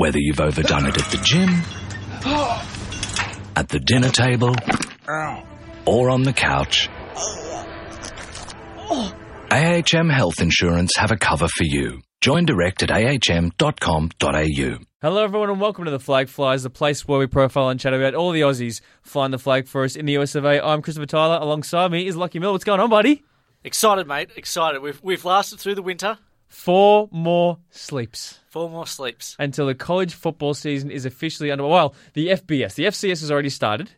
Whether you've overdone it at the gym, at the dinner table, or on the couch, AHM Health Insurance have a cover for you. Join direct at ahm.com.au. Hello, everyone, and welcome to the Flag Flies, the place where we profile and chat about all the Aussies flying the flag for us in the US of A. I'm Christopher Tyler. Alongside me is Lockie Mill. What's going on, buddy? Excited, mate. Excited. We've we've lasted through the winter. Four more sleeps Four more sleeps. until the college football season is officially underway. Well, the FBS, the FCS has already started.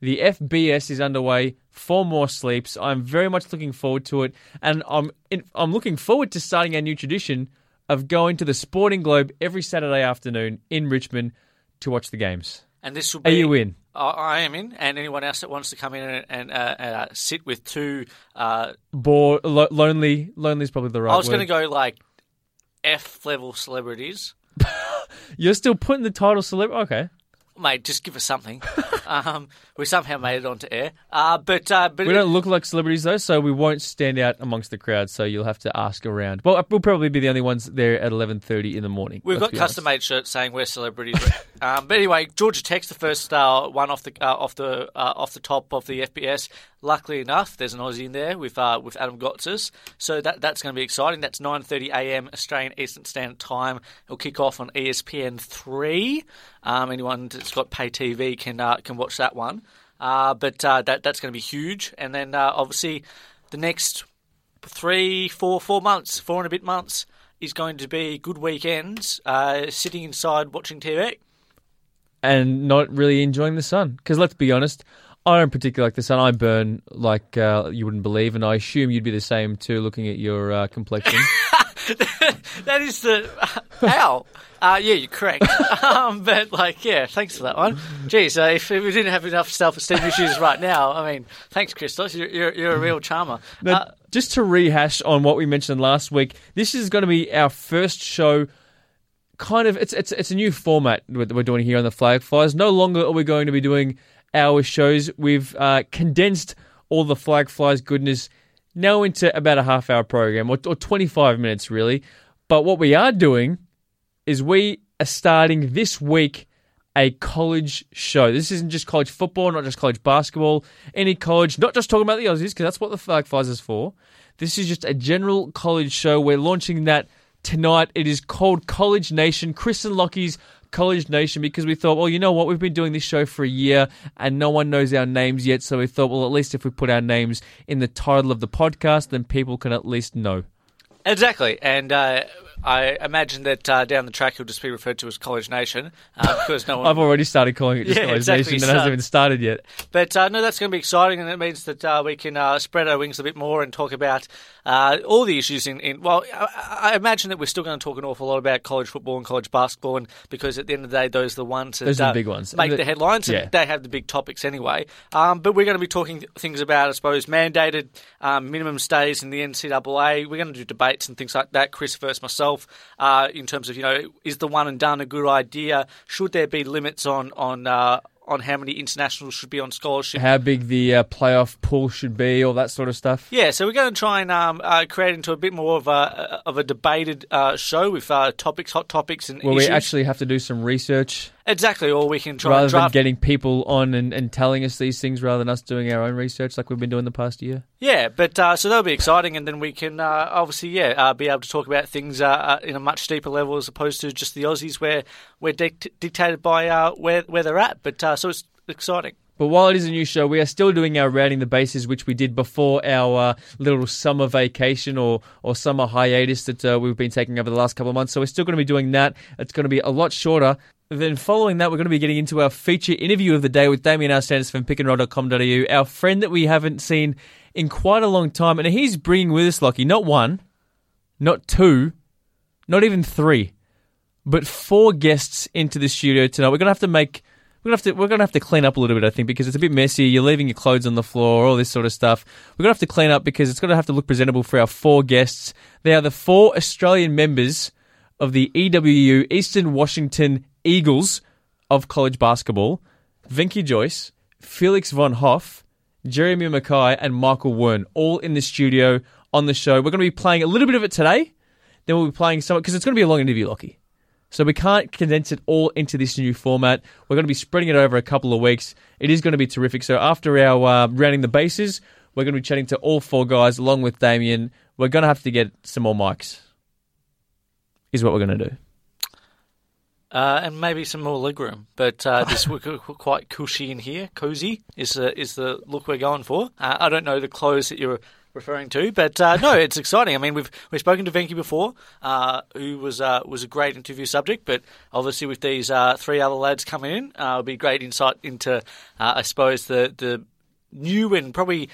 The FBS is underway. Four more sleeps. I'm very much looking forward to it, and I'm in, I'm looking forward to starting our new tradition of going to the Sporting Globe every Saturday afternoon in Richmond to watch the games. And this will be. Are you in? I, I am in, and anyone else that wants to come in and, and uh, uh, sit with two. Uh, Bored, lo- lonely, lonely is probably the right I was going to go like F level celebrities. You're still putting the title celebrity. Okay, Mate, just give us something. um, we somehow made it onto air. Uh, but uh, but we don't look like celebrities though, so we won't stand out amongst the crowd. So you'll have to ask around. Well, we'll probably be the only ones there at 11:30 in the morning. We've got custom made shirts saying we're celebrities. um, but anyway, Georgia Tech's the first uh, one off the uh, off the uh, off the top of the FBS. Luckily enough, there's an Aussie in there with uh, with Adam Gotsis, so that that's going to be exciting. That's 9:30 a.m. Australian Eastern Standard Time. It'll kick off on ESPN three. Um, anyone that's got pay TV can uh, can watch that one. Uh, but uh, that that's going to be huge. And then uh, obviously the next three, four, four months, four and a bit months is going to be good weekends, uh, sitting inside watching TV. and not really enjoying the sun. Because let's be honest, I don't particularly like the sun. I burn like uh, you wouldn't believe, and I assume you'd be the same too, looking at your uh, complexion. that is the ow. Uh, yeah, you're correct. um, but like, yeah, thanks for that one. Geez, uh, if we didn't have enough self-esteem issues right now, I mean, thanks, Christos. You're, you're, you're a real charmer. Now, Uh, just to rehash on what we mentioned last week, this is going to be our first show. Kind of, it's it's it's a new format that we're doing here on the Flag Flies. No longer are we going to be doing our shows. We've uh, condensed all the Flag Flies goodness now into about a half hour program or, or 25 minutes really. But what we are doing is we are starting this week a college show. This isn't just college football, not just college basketball, any college, not just talking about the Aussies, because that's what the Flag is for. This is just a general college show. We're launching that tonight. It is called College Nation, Chris and Lockie's College Nation, because we thought, well, you know what? We've been doing this show for a year and no one knows our names yet. So we thought, well, at least if we put our names in the title of the podcast, then people can at least know. Exactly, and uh, I imagine that uh, down the track he'll just be referred to as College Nation uh, because no one. I've already started calling it just Yeah, College exactly, Nation and it hasn't even started yet. But uh, no, that's going to be exciting, and it means that uh, we can uh, spread our wings a bit more and talk about uh, all the issues in. in well, I, I imagine that we're still going to talk an awful lot about college football and college basketball, and because at the end of the day, those are the ones that Those are the uh, big ones. make the the- headlines, and yeah. they have the big topics anyway. Um, but we're going to be talking things about, I suppose, mandated um, minimum stays in the NCAA. We're going to do debates and things like that. Chris versus myself, uh, in terms of you know, is the one and done a good idea? Should there be limits on on uh, on how many internationals should be on scholarship? How big the uh, playoff pool should be, all that sort of stuff. Yeah, so we're going to try and um, uh, create into a bit more of a of a debated uh, show with uh, topics, hot topics, and Where we actually have to do some research exactly, or we can try rather than getting people on and, and telling us these things rather than us doing our own research like we've been doing the past year. yeah, but uh, so that'll be exciting, and then we can uh, obviously yeah uh, be able to talk about things uh, uh, in a much deeper level as opposed to just the Aussies where we're dict- dictated by uh, where where they're at. But uh, so it's exciting. But while it is a new show, we are still doing our rounding the bases, which we did before our uh, little summer vacation or, or summer hiatus that uh, we've been taking over the last couple of months. So we're still going to be doing that. It's going to be a lot shorter. Then following that, we're going to be getting into our feature interview of the day with Damien Arsenis from pickandroll.com.au, our friend that we haven't seen in quite a long time. And he's bringing with us, Lockie, not one, not two, not even three, but four guests into the studio tonight. We're going to have to make we're gonna have to we're gonna have to clean up a little bit, I think, because it's a bit messy. You're leaving your clothes on the floor, all this sort of stuff. We're gonna have to clean up because it's gonna have to look presentable for our four guests. They are the four Australian members of the EWU Eastern Washington Eagles of college basketball: Venky Jois, Felix von Hofe, Jeremy Mackay, and Michael Wern, all in the studio on the show. We're gonna be playing a little bit of it today. Then we'll be playing some because it's gonna be a long interview, Lockie. So we can't condense it all into this new format. We're going to be spreading it over a couple of weeks. It is going to be terrific. So after our uh, rounding the bases, we're going to be chatting to all four guys along with Damien. We're going to have to get some more mics. Is what we're going to do. Uh, and maybe some more legroom, but uh, this we're quite cushy in here. Cozy is the is the look we're going for. Uh, I don't know the clothes that you're referring to, but uh, no, it's exciting. I mean, we've we've spoken to Venky before, uh, who was uh, was a great interview subject, but obviously with these three other lads coming in, it'll be great insight into, I suppose, the the new and probably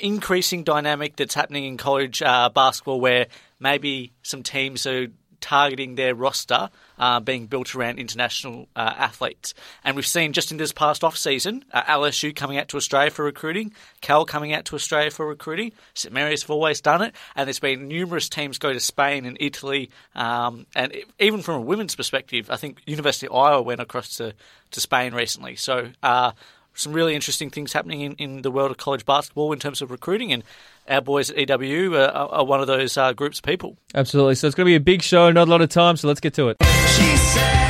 increasing dynamic that's happening in college basketball, where maybe some teams are targeting their roster uh, being built around international uh, athletes. And we've seen just in this past off season, uh, LSU coming out to Australia for recruiting, Cal coming out to Australia for recruiting. St Mary's have always done it, and there's been numerous teams go to Spain and Italy. Um, and even from a women's perspective, I think University of Iowa went across to, to Spain recently. So uh, some really interesting things happening in, in the world of college basketball in terms of recruiting. And our boys at EWU are, are one of those uh, groups of people. Absolutely. So it's going to be a big show, not a lot of time. So let's get to it.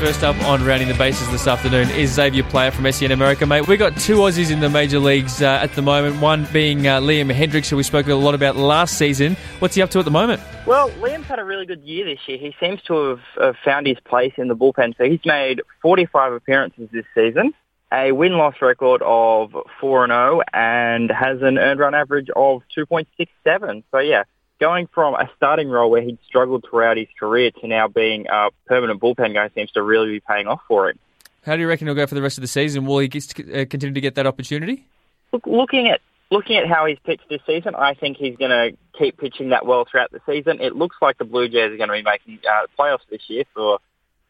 First up on rounding the bases this afternoon is Xavier Player from SEN America, mate. We got two Aussies in the major leagues uh, at the moment. One being uh, Liam Hendriks, who we spoke a lot about last season. What's he up to at the moment? Well, Liam's had a really good year this year. He seems to have, have found his place in the bullpen. So he's made 45 appearances this season, a win-loss record of 4-0, and has an earned run average of 2.67. So yeah, going from a starting role where he'd struggled throughout his career to now being a permanent bullpen guy seems to really be paying off for him. How do you reckon he'll go for the rest of the season? Will he uh, continue to get that opportunity? Look, looking at looking at how he's pitched this season, I think he's going to keep pitching that well throughout the season. It looks like the Blue Jays are going to be making uh, playoffs this year for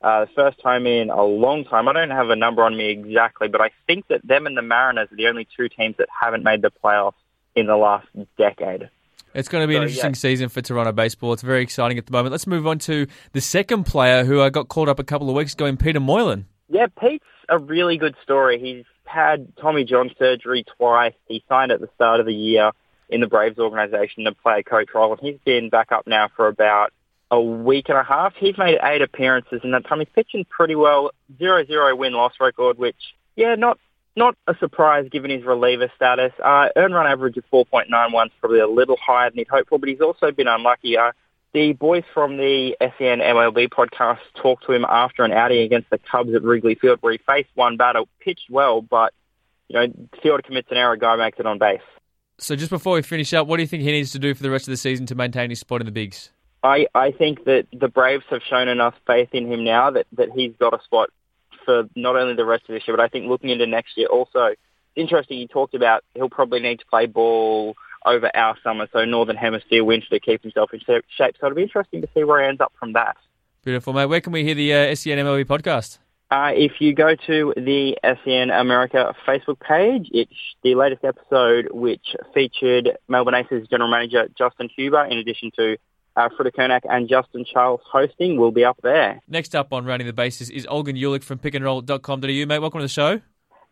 uh, the first time in a long time. I don't have a number on me exactly, but I think that them and the Mariners are the only two teams that haven't made the playoffs in the last decade. It's going to be an interesting yeah. season for Toronto baseball. It's very exciting at the moment. Let's move on to the second player who I got called up a couple of weeks ago in Peter Moylan. Yeah, Pete's a really good story. He's had Tommy John surgery twice. He signed at the start of the year in the Braves organization to play a coach role, and he's been back up now for about a week and a half. He's made eight appearances in that time. He's pitching pretty well. Zero zero win loss record, which yeah, not not a surprise given his reliever status. Uh, earned run average of 4.91 is probably a little higher than he'd hoped for, but he's also been unlucky. Uh, the boys from the SEN MLB podcast talked to him after an outing against the Cubs at Wrigley Field where he faced one batter, pitched well, but, you know, fielder commits an error, guy makes it on base. So just before we finish up, what do you think he needs to do for the rest of the season to maintain his spot in the bigs? I, I think that the Braves have shown enough faith in him now that, that he's got a spot for not only the rest of this year, but I think looking into next year also. It's interesting, you talked about he'll probably need to play ball over our summer, so Northern Hemisphere winter to keep himself in shape. So it'll be interesting to see where he ends up from that. Beautiful, mate. Where can we hear the uh, SEN MLB podcast? Uh, if you go to the SEN America Facebook page, it's the latest episode which featured Melbourne Aces General Manager Justin Huber in addition to uh, Frida Kernack and Justin Charles hosting will be up there. Next up on Rounding the Bases is Olgun Uluc from pickandroll.com.au. Mate, welcome to the show.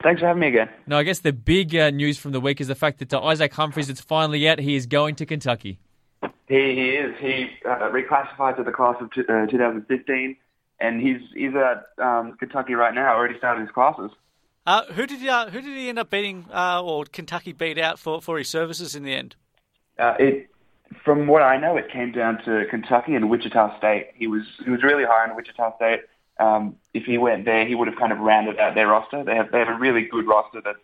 Thanks for having me again. Now, I guess the big uh, news from the week is the fact that uh, Isaac Humphries, it's finally out. He is going to Kentucky. He, he is. He uh, reclassified to the class of t- 2015, uh, and he's he's at um, Kentucky right now. Already started his classes. Uh, who did he, who did he end up beating, or Kentucky beat out for, for his services in the end? it from what I know, it came down to Kentucky and Wichita State. He was he was really high on Wichita State. Um, if he went there, he would have kind of rounded out their roster. They have they have a really good roster that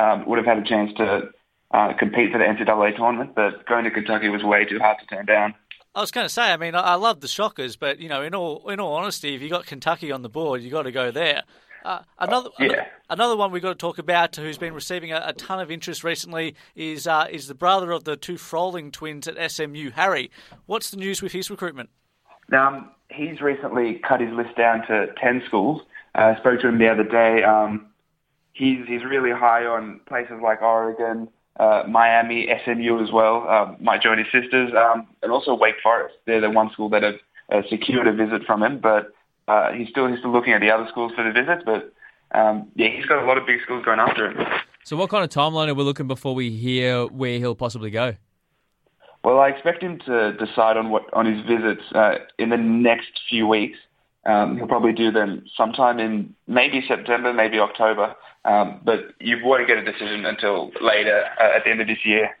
um, would have had a chance to uh, compete for the NCAA tournament. But going to Kentucky was way too hard to turn down. I was going to say, I mean, I, I love the Shockers, but you know, in all in all honesty, if you got Kentucky on the board, you got to go there. Uh, another, uh, yeah. another one we've got to talk about who's been receiving a, a ton of interest recently is uh, is the brother of the two Froling twins at SMU, Harry. What's the news with his recruitment? Um, he's recently cut his list down to 10 schools. Uh, I spoke to him the other day. Um, he's, he's really high on places like Oregon, uh, Miami, SMU as well, um, might join his sisters, um, and also Wake Forest. They're the one school that have uh, secured a visit from him, but uh, he's still he's still looking at the other schools for the visits, but um, yeah, he's got a lot of big schools going after him. So, what kind of timeline are we looking before we hear where he'll possibly go? Well, I expect him to decide on what on his visits uh, in the next few weeks. Um, he'll probably do them sometime in maybe September, maybe October. Um, but you won't get a decision until later uh, at the end of this year.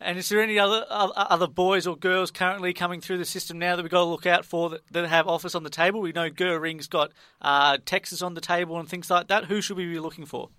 And is there any other other boys or girls currently coming through the system now that we've got to look out for that, that have offers on the table? We know Goering's got uh, Texas on the table and things like that. Who should we be looking for?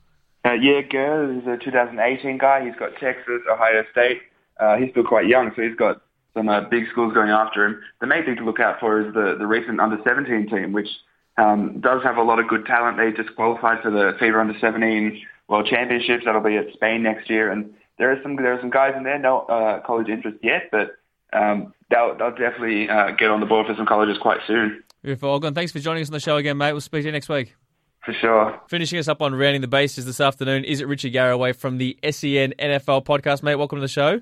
Uh, yeah, Gurr is a 2018 guy. He's got Texas, Ohio State. Uh, he's still quite young, so he's got some uh, big schools going after him. The main thing to look out for is the, the recent under-17 team, which um, does have a lot of good talent. They just qualified for the FIBA Under-17 World Championships. That'll be at Spain next year, and there are some there are some guys in there, no uh, college interest yet, but um, they'll, they'll definitely uh, get on the board for some colleges quite soon. Beautiful, Olgun. Thanks for joining us on the show again, mate. We'll speak to you next week. For sure. Finishing us up on rounding the bases this afternoon is it Richard Garraway from the SEN NFL podcast, mate. Welcome to the show.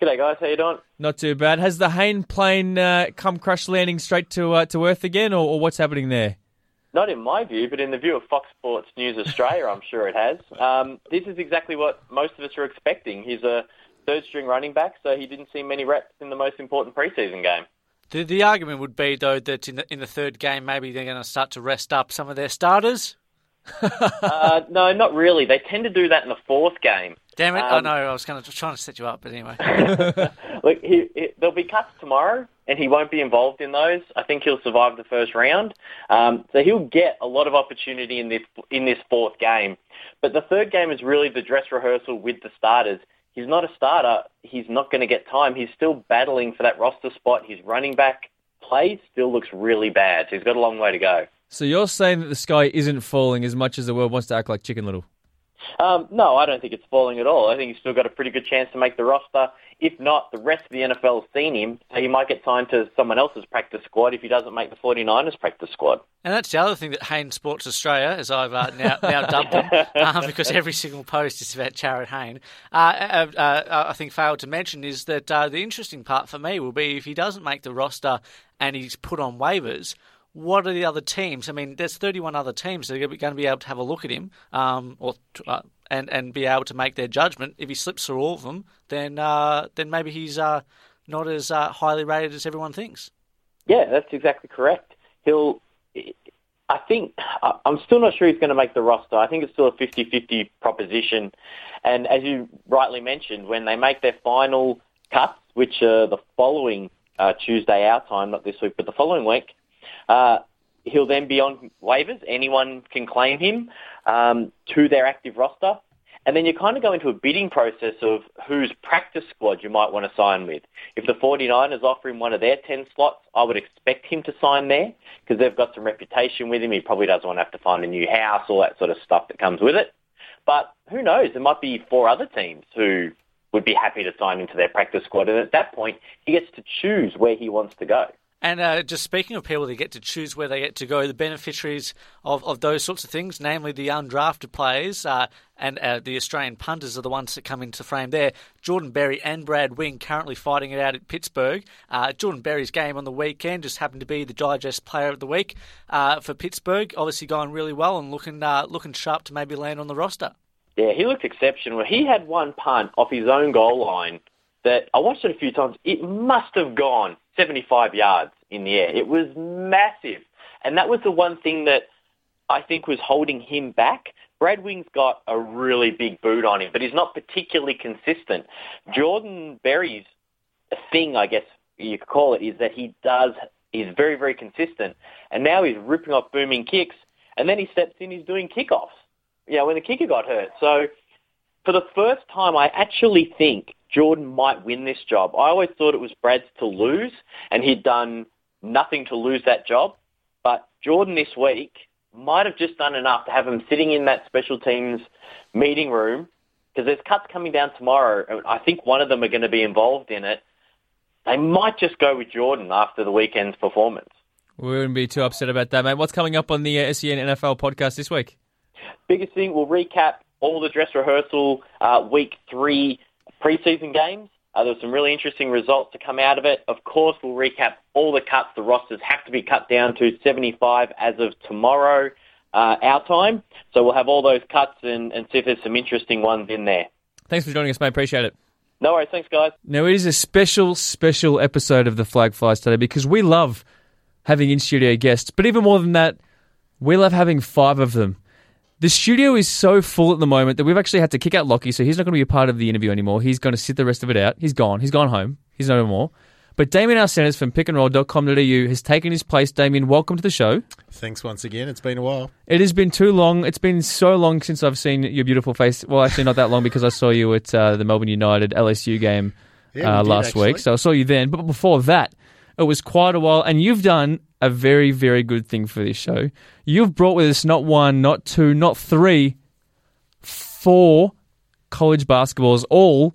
G'day guys, how you doing? Not too bad. Has the Hayne plane uh, come crash landing straight to uh, to Earth again, or, or, what's happening there? Not in my view, but in the view of Fox Sports News Australia, I'm sure it has. Um, this is exactly what most of us are expecting. He's a third string running back, so he didn't see many reps in the most important preseason game. The, the argument would be though that in the in the third game maybe they're going to start to rest up some of their starters. Uh, no, not really. They tend to do that in the fourth game. Damn it! Um, I know. I was going to trying to set you up, but anyway. Look, he, he, there'll be cuts tomorrow, and he won't be involved in those. I think he'll survive the first round, um, so he'll get a lot of opportunity in this in this fourth game. But the third game is really the dress rehearsal with the starters. He's not a starter. He's not going to get time. He's still battling for that roster spot. His running back play still looks really bad. So he's got a long way to go. So you're saying that the sky isn't falling as much as the world wants to act like Chicken Little? Um, no, I don't think it's falling at all. I think he's still got a pretty good chance to make the roster. If not, the rest of the NFL has seen him, so he might get signed to someone else's practice squad if he doesn't make the 49ers practice squad. And that's the other thing that Hayne Sports Australia, as I've uh, now, now dubbed him, um, because every single post is about Jarryd Hayne, uh, uh, uh, I think failed to mention is that uh, the interesting part for me will be if he doesn't make the roster and he's put on waivers – what are the other teams? I mean, there's 31 other teams that are going to be able to have a look at him, um, or uh, and and be able to make their judgment. If he slips through all of them, then uh, then maybe he's uh, not as uh, highly rated as everyone thinks. Yeah, that's exactly correct. He'll. I think I'm still not sure he's going to make the roster. I think it's still a 50-50 proposition. And as you rightly mentioned, when they make their final cuts, which are the following uh, Tuesday our time, not this week, but the following week, uh, he'll then be on waivers. Anyone can claim him um, to their active roster. And then you kind of go into a bidding process of whose practice squad you might want to sign with. If the 49ers offer him one of their 10 slots, I would expect him to sign there because they've got some reputation with him. He probably doesn't want to have to find a new house, all that sort of stuff that comes with it. But who knows? There might be four other teams who would be happy to sign him to their practice squad. And at that point, he gets to choose where he wants to go. And uh, just speaking of people that get to choose where they get to go, the beneficiaries of, of those sorts of things, namely the undrafted players uh, and uh, the Australian punters, are the ones that come into frame there. Jordan Berry and Brad Wing currently fighting it out at Pittsburgh. Uh, Jordan Berry's game on the weekend just happened to be the Digest Player of the Week uh, for Pittsburgh. Obviously going really well and looking uh, looking sharp to maybe land on the roster. Yeah, he looked exceptional. He had one punt off his own goal line that I watched it a few times. It must have gone 75 yards in the air. It was massive. And that was the one thing that I think was holding him back. Brad Wing's got a really big boot on him, but he's not particularly consistent. Jordan Berry's thing, I guess you could call it, is that he does, he's very, very consistent. And now he's ripping off booming kicks, and then he steps in, he's doing kickoffs, you know, when the kicker got hurt. So for the first time, I actually think Jordan might win this job. I always thought it was Brad's to lose, and he'd done nothing to lose that job. But Jordan this week might have just done enough to have him sitting in that special teams meeting room because there's cuts coming down tomorrow. And I think one of them are going to be involved in it. They might just go with Jordan after the weekend's performance. We wouldn't be too upset about that, mate. What's coming up on the uh, SEN NFL podcast this week? Biggest thing, we'll recap all the dress rehearsal uh, week three preseason games. Uh, there were some really interesting results to come out of it. Of course, we'll recap all the cuts. The rosters have to be cut down to 75 as of tomorrow, uh, our time. So we'll have all those cuts and, and see if there's some interesting ones in there. Thanks for joining us, mate. Appreciate it. No worries. Thanks, guys. Now, it is a special, special episode of the Flag Flies today because we love having in studio guests, but even more than that, we love having five of them. The studio is so full at the moment that we've actually had to kick out Lockie, so he's not going to be a part of the interview anymore. He's going to sit the rest of it out. He's gone. He's gone home. He's no more. But Damien Arsenis from pickandroll.com.au has taken his place. Damien, welcome to the show. Thanks once again. It's been a while. It has been too long. It's been so long since I've seen your beautiful face. Well, actually, not that long because I saw you at uh, the Melbourne United LSU game Yeah, uh, last actually. week. So I saw you then. But before that, it was quite a while. And you've done a very, very good thing for this show. You've brought with us not one, not two, not three, four college basketballs, all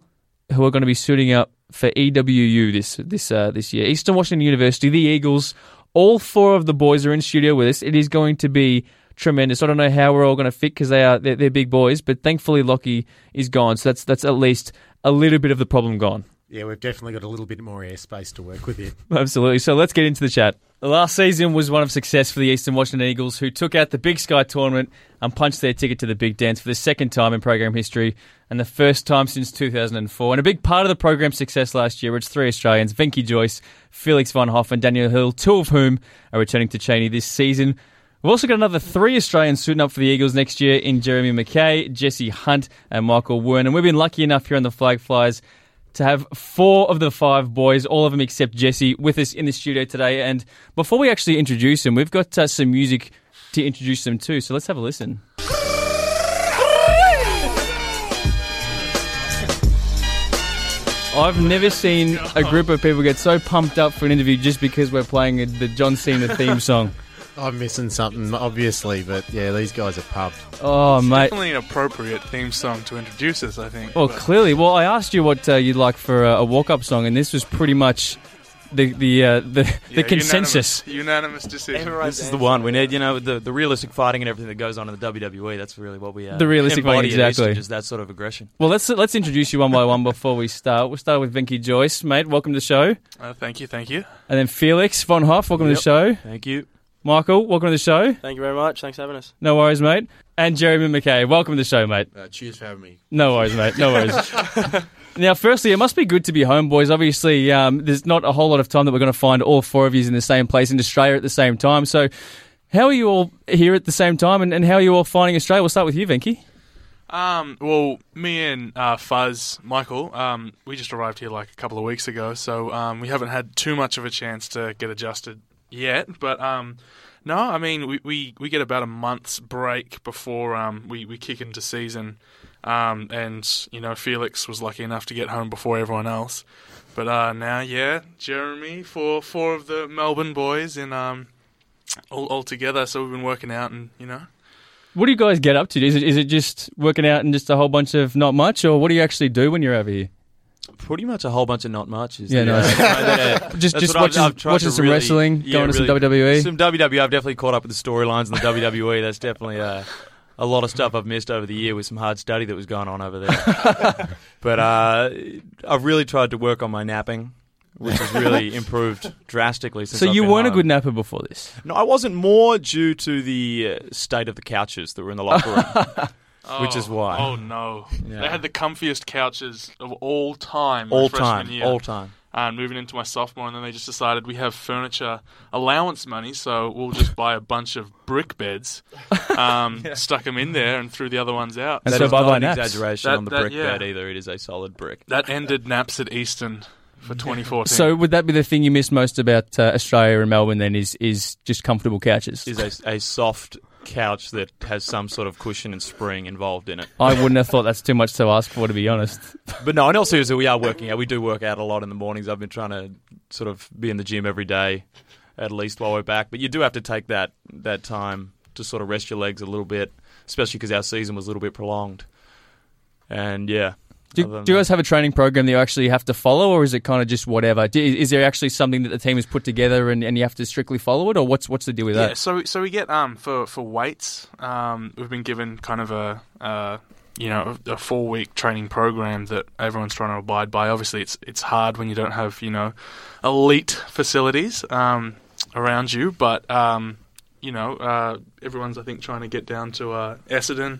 who are going to be suiting up for EWU this this uh, this year. Eastern Washington University, the Eagles. All four of the boys are in studio with us. It is going to be tremendous. I don't know how we're all going to fit because they are they're, they're big boys, but thankfully Lockie is gone, so that's that's at least a little bit of the problem gone. Yeah, we've definitely got a little bit more airspace to work with here. Absolutely. So let's get into the chat. The last season was one of success for the Eastern Washington Eagles, who took out the Big Sky tournament and punched their ticket to the Big Dance for the second time in program history and the first time since 2004. And a big part of the program's success last year was three Australians, Venky Jois, Felix von Hofe, and Daniel Hill, two of whom are returning to Cheney this season. We've also got another three Australians suiting up for the Eagles next year in Jeremy McKay, Jesse Hunt, and Michael Wern. And we've been lucky enough here on the Flag Flies to have four of the five boys, all of them except Jesse, with us in the studio today. And before we actually introduce them, we've got uh, some music to introduce them to. So let's have a listen. I've never seen a group of people get so pumped up for an interview just because we're playing the John Cena theme song. I'm missing something, obviously, but yeah, these guys are pumped. Oh, mate. Definitely an appropriate theme song to introduce us, I think. Well, But- clearly. Well, I asked you what uh, you'd like for a, a walk-up song, and this was pretty much the the uh, the, yeah, the consensus. Unanimous, unanimous decision. This is the one we need. You know, the the realistic fighting and everything that goes on in the WWE. That's really what we uh, The realistic fighting, embody exactly. Just that sort of aggression. Well, let's let's introduce you one by one before we start. We'll start with Venky Jois, mate. Welcome to the show, Uh, thank you, thank you. and then Felix von Hofe. Welcome to the show. Thank you. Michael, welcome to the show. Thank you very much. Thanks for having us. No worries, mate. And Jeremy McKay, welcome to the show, mate. Uh, cheers for having me. No worries, mate. No worries. now, firstly, it must be good to be home, boys. Obviously, um, there's not a whole lot of time that we're going to find all four of you in the same place in Australia at the same time. So, how are you all here at the same time, and, and how are you all finding Australia? We'll start with you, Venky. Um, well, me and uh, Fuzz, Michael, um, we just arrived here like a couple of weeks ago, so um, we haven't had too much of a chance to get adjusted yet. But um, no, I mean, we, we, we get about a month's break before um, we, we kick into season. Um, and, you know, Felix was lucky enough to get home before everyone else. But uh, now, yeah, Jeremy for four of the Melbourne boys in um, all, all together. So we've been working out and, you know, What do you guys get up to? Is it is it just working out and just a whole bunch of not much, or what do you actually do when you're over here? Pretty much a whole bunch of not much. Is Yeah, uh, Just just what I've- watching I've watching some really- wrestling, yeah, going to some WWE. Some WWE. I've definitely caught up with the storylines in the WWE. That's definitely uh, a lot of stuff I've missed over the year with some hard study that was going on over there. but uh, I've really tried to work on my napping, which has really improved drastically since. So I've you weren't a good napper before this. No, I wasn't more due to the uh, state of the couches that were in the locker room. Which is Oh, why. Oh no! Yeah. They had the comfiest couches of all time. all freshman time, year. all time. And moving into my sophomore, and then they just decided we have furniture allowance money, so we'll just buy a bunch of brick beds, um, stuck them in there, and threw the other ones out. And That so is bye not an naps. exaggeration That- on the that- brick yeah. bed either. It is a solid brick. That ended naps at Eastern for 2014. So would that be the thing you miss most about uh, Australia and Melbourne? Then is is just comfortable couches. Is a, a soft couch that has some sort of cushion and spring involved in it. I wouldn't have thought that's too much to ask for, to be honest. But no, in all seriousness, we are working out. We do work out a lot in the mornings. I've been trying to sort of be in the gym every day, at least while we're back. But you do have to take that that time to sort of rest your legs a little bit, especially because our season was a little bit prolonged. And yeah, Do, do you guys have a training program that you actually have to follow, or is it kind of just whatever? Do, is there actually something that the team has put together and, and you have to strictly follow it, or what's what's the deal with yeah, that? so so we get um for for weights, um we've been given kind of a uh you know a four week training program that everyone's trying to abide by. Obviously, it's it's hard when you don't have you know elite facilities um around you, but um you know uh everyone's I think trying to get down to uh Essendon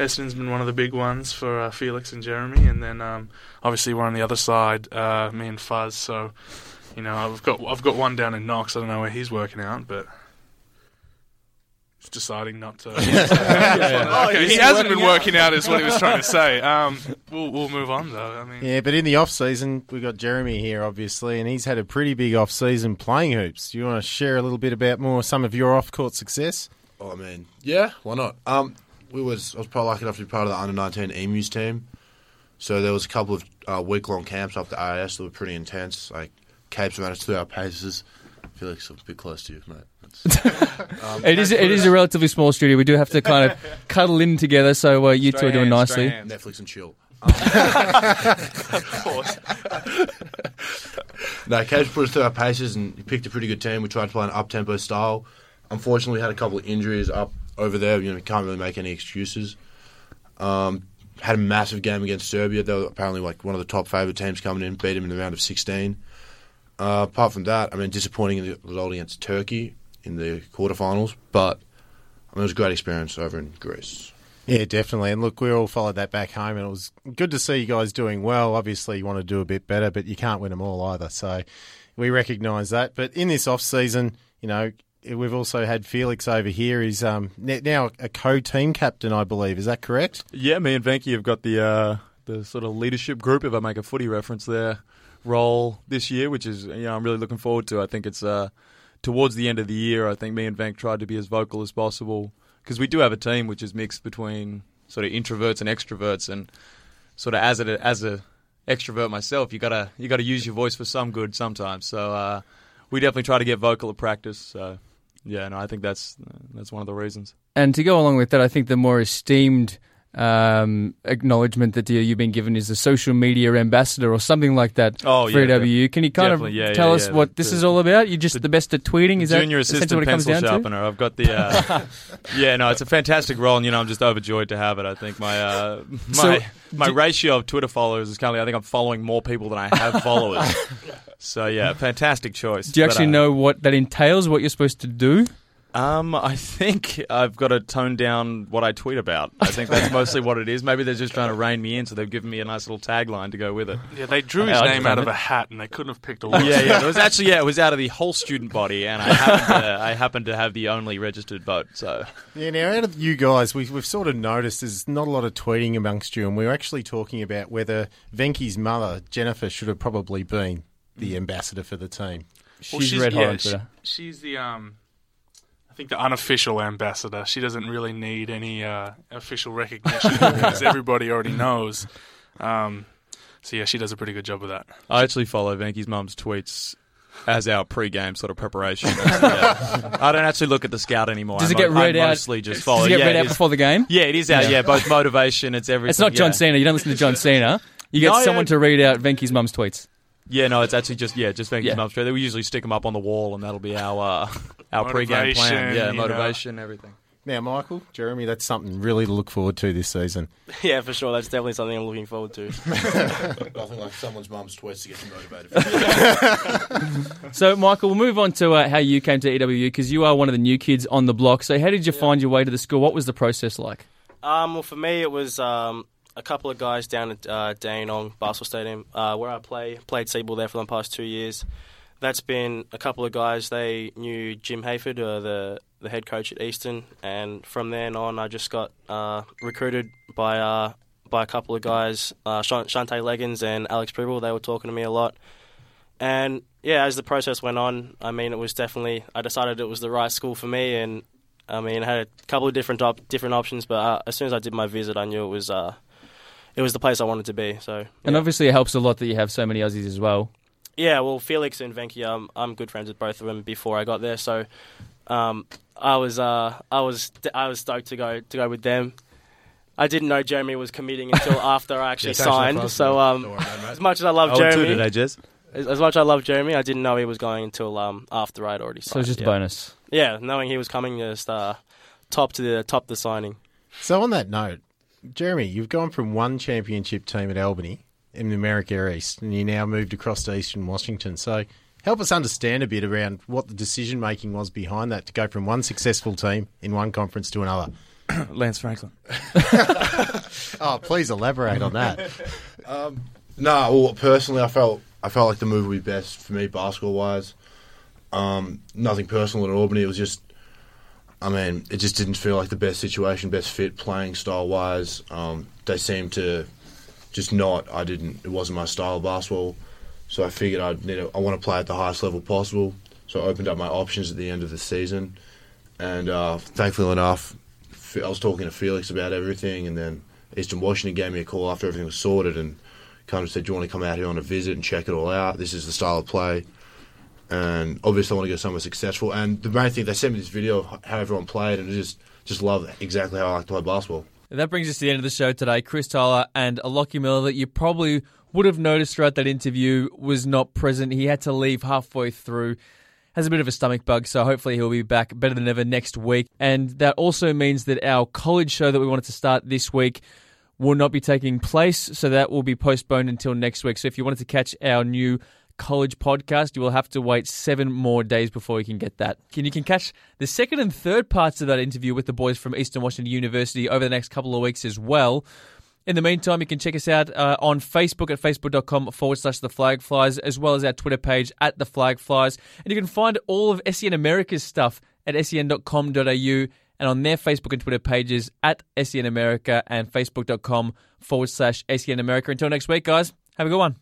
Essendon's been one of the big ones for uh, Felix and Jeremy, and then um, obviously we're on the other side, uh, me and Fuzz. So, you know, I've got I've got one down in Knox. I don't know where he's working out, but deciding not to. Oh, okay, he hasn't been working out. out, is what he was trying to say. Um, we'll we'll move on though. I mean, Yeah, but in the off season, we've got Jeremy here, obviously, and he's had a pretty big off season playing hoops. Do you want to share a little bit about more some of your off court success? Oh man, yeah, why not? Um, we was I was probably lucky enough to be part of the under nineteen Emus team. So there was a couple of uh, week long camps up the AIS that were pretty intense. Like capes managed two hour paces. Felix, I'm a bit close to you, mate. Um, It is it is a relatively small studio. We do have to kind of cuddle in together, so uh, you two are doing nicely. Netflix and chill. Um, of course. no, Cage put us through our paces and he picked a pretty good team. We tried to play an up tempo style. Unfortunately, we had a couple of injuries up over there. You know, we can't really make any excuses. Um, had a massive game against Serbia. They were apparently like one of the top favourite teams coming in. Beat them in the round of 16. Uh, apart from that, I mean, disappointing in the result against Turkey in the quarterfinals, but I mean, it was a great experience over in Greece. Yeah, definitely. And look, we all followed that back home, and it was good to see you guys doing well. Obviously, you want to do a bit better, but you can't win them all either. So we recognise that. But in this off season, you know, we've also had Felix over here. He's um, now a co-team captain, I believe. Is that correct? Yeah, me and Venky have got the uh, the sort of leadership group, if I make a footy reference there, role this year, which is you know I'm really looking forward to. I think it's uh, towards the end of the year. I think me and Venk tried to be as vocal as possible because we do have a team which is mixed between sort of introverts and extroverts, and sort of as a as a extrovert myself, you gotta you gotta use your voice for some good sometimes. So uh, we definitely try to get vocal at practice. So yeah, no, I think that's that's one of the reasons. And to go along with that, I think the more esteemed um, acknowledgement that you- you've been given is a social media ambassador or something like that Oh, for yeah, EW. Can you kind of yeah, tell yeah, us yeah, what the- this the- is all about? You're just the, best at tweeting? Is junior that assistant what it comes pencil down sharpener. I've got the uh, yeah, no, it's a fantastic role, and you know I'm just overjoyed to have it. I think my uh, my So, my do- ratio of Twitter followers is currently I think I'm following more people than I have followers. so yeah, fantastic choice. Do you But, actually uh, know what that entails? What you're supposed to do? Um, I think I've got to tone down what I tweet about. I think that's mostly what it is. Maybe they're just trying to rein me in, so they've given me a nice little tagline to go with it. Yeah, they drew his Yeah, I'd name out of a hat, and they couldn't have picked a worse. Yeah, yeah. It was actually yeah, it was out of the whole student body, and I happened to, I happened to have the only registered vote. So Yeah, now out of you guys, we've, we've sort of noticed there's not a lot of tweeting amongst you, and we were actually talking about whether Venky's mother, Jennifer, should have probably been the ambassador for the team. Well, She's red hot yeah, on she- she's the um, I think the unofficial ambassador. She doesn't really need any uh, official recognition because everybody already knows. Um, so yeah, she does a pretty good job with that. I actually follow Venky's mum's tweets as our pre-game sort of preparation. Yeah. I don't actually look at the scout anymore. Does I it get mo- I read out? Mostly just follow. Does it get yeah, read it out is- before the game? Yeah, it is out. Yeah. Yeah, both motivation. It's everything. It's not John yeah. Cena. You don't listen to John Cena. You get No, yeah. someone to read out Venky's mum's tweets. Yeah, no, it's actually just yeah, just Venky's Yeah. mum's tweet. We usually stick them up on the wall, and that'll be our uh, our pre-game plan. Yeah, you know. motivation, everything. Now, Michael, Jeremy, that's something really to look forward to this season. Yeah, for sure. That's definitely something I'm looking forward to. Nothing like someone's mum's tweets to get you motivated. So, Michael, we'll move on to uh, how you came to EWU because you are one of the new kids on the block. So, how did you find your way to the school? What was the process like? Um, well, for me, it was um, a couple of guys down at uh, Dandenong Basketball Stadium uh, where I play. Played Seaball there for the past two years. That's been a couple of guys. They knew Jim Hayford, uh, the the head coach at Eastern, and from then on, I just got uh, recruited by uh, by a couple of guys, uh, Shan- Shantay Legans and Alex Pribble. They were talking to me a lot, and yeah, as the process went on, I mean, it was definitely I decided it was the right school for me, and I mean, I had a couple of different op- different options, but uh, as soon as I did my visit, I knew it was uh, it was the place I wanted to be. So And obviously, it helps a lot that you have so many Aussies as well. yeah, well, Felix and Venky, um, I'm good friends with both of them before I got there, so um, I was uh, I was I was stoked to go to go with them. I didn't know Jeremy was committing until after I actually Yeah, thanks for the signed. So um, worry about it, mate. as much as I love Oh, two Jeremy, today, Jez. as, as much as I love Jeremy, I didn't know he was going until um, after I'd already signed. So, it's just yeah. a bonus. Yeah, knowing he was coming, just uh, top to the top the signing. So, on that note, Jeremy, you've gone from one championship team at Albany in the America East, and you now moved across to Eastern Washington. So, help us understand a bit around what the decision making was behind that to go from one successful team in one conference to another. Lance Franklin. oh, please elaborate on that. Um, no, well, personally, I felt I felt like the move would be best for me basketball wise. Um, nothing personal at Albany. It was just, I mean, it just didn't feel like the best situation, best fit playing style wise. Um, they seemed to just not. I didn't. It wasn't my style of basketball. So I figured I'd need. A, I want to play at the highest level possible. So I opened up my options at the end of the season, and uh, thankfully enough, I was talking to Felix about everything, and then Eastern Washington gave me a call after everything was sorted, and kind of said, "Do you want to come out here on a visit and check it all out? This is the style of play." And obviously, I want to go somewhere successful. And the main thing, they sent me this video of how everyone played, and I just just love exactly how I like to play basketball. And that brings us to the end of the show today. Chris Tyler and Lockie Miller, that you probably would have noticed throughout that interview, was not present. He had to leave halfway through. Has a bit of a stomach bug, so hopefully he'll be back better than ever next week. And that also means that our college show that we wanted to start this week will not be taking place, so that will be postponed until next week. So if you wanted to catch our new college podcast, you will have to wait seven more days before you can get that. And you can catch the second and third parts of that interview with the boys from Eastern Washington University over the next couple of weeks as well. In the meantime, you can check us out uh, on Facebook at facebook.com forward slash the flag flies, as well as our Twitter page at the flag flies. And you can find all of SEN America's stuff at sen.com.au and on their Facebook and Twitter pages at SEN America and facebook.com forward slash SEN America. Until next week, guys, have a good one.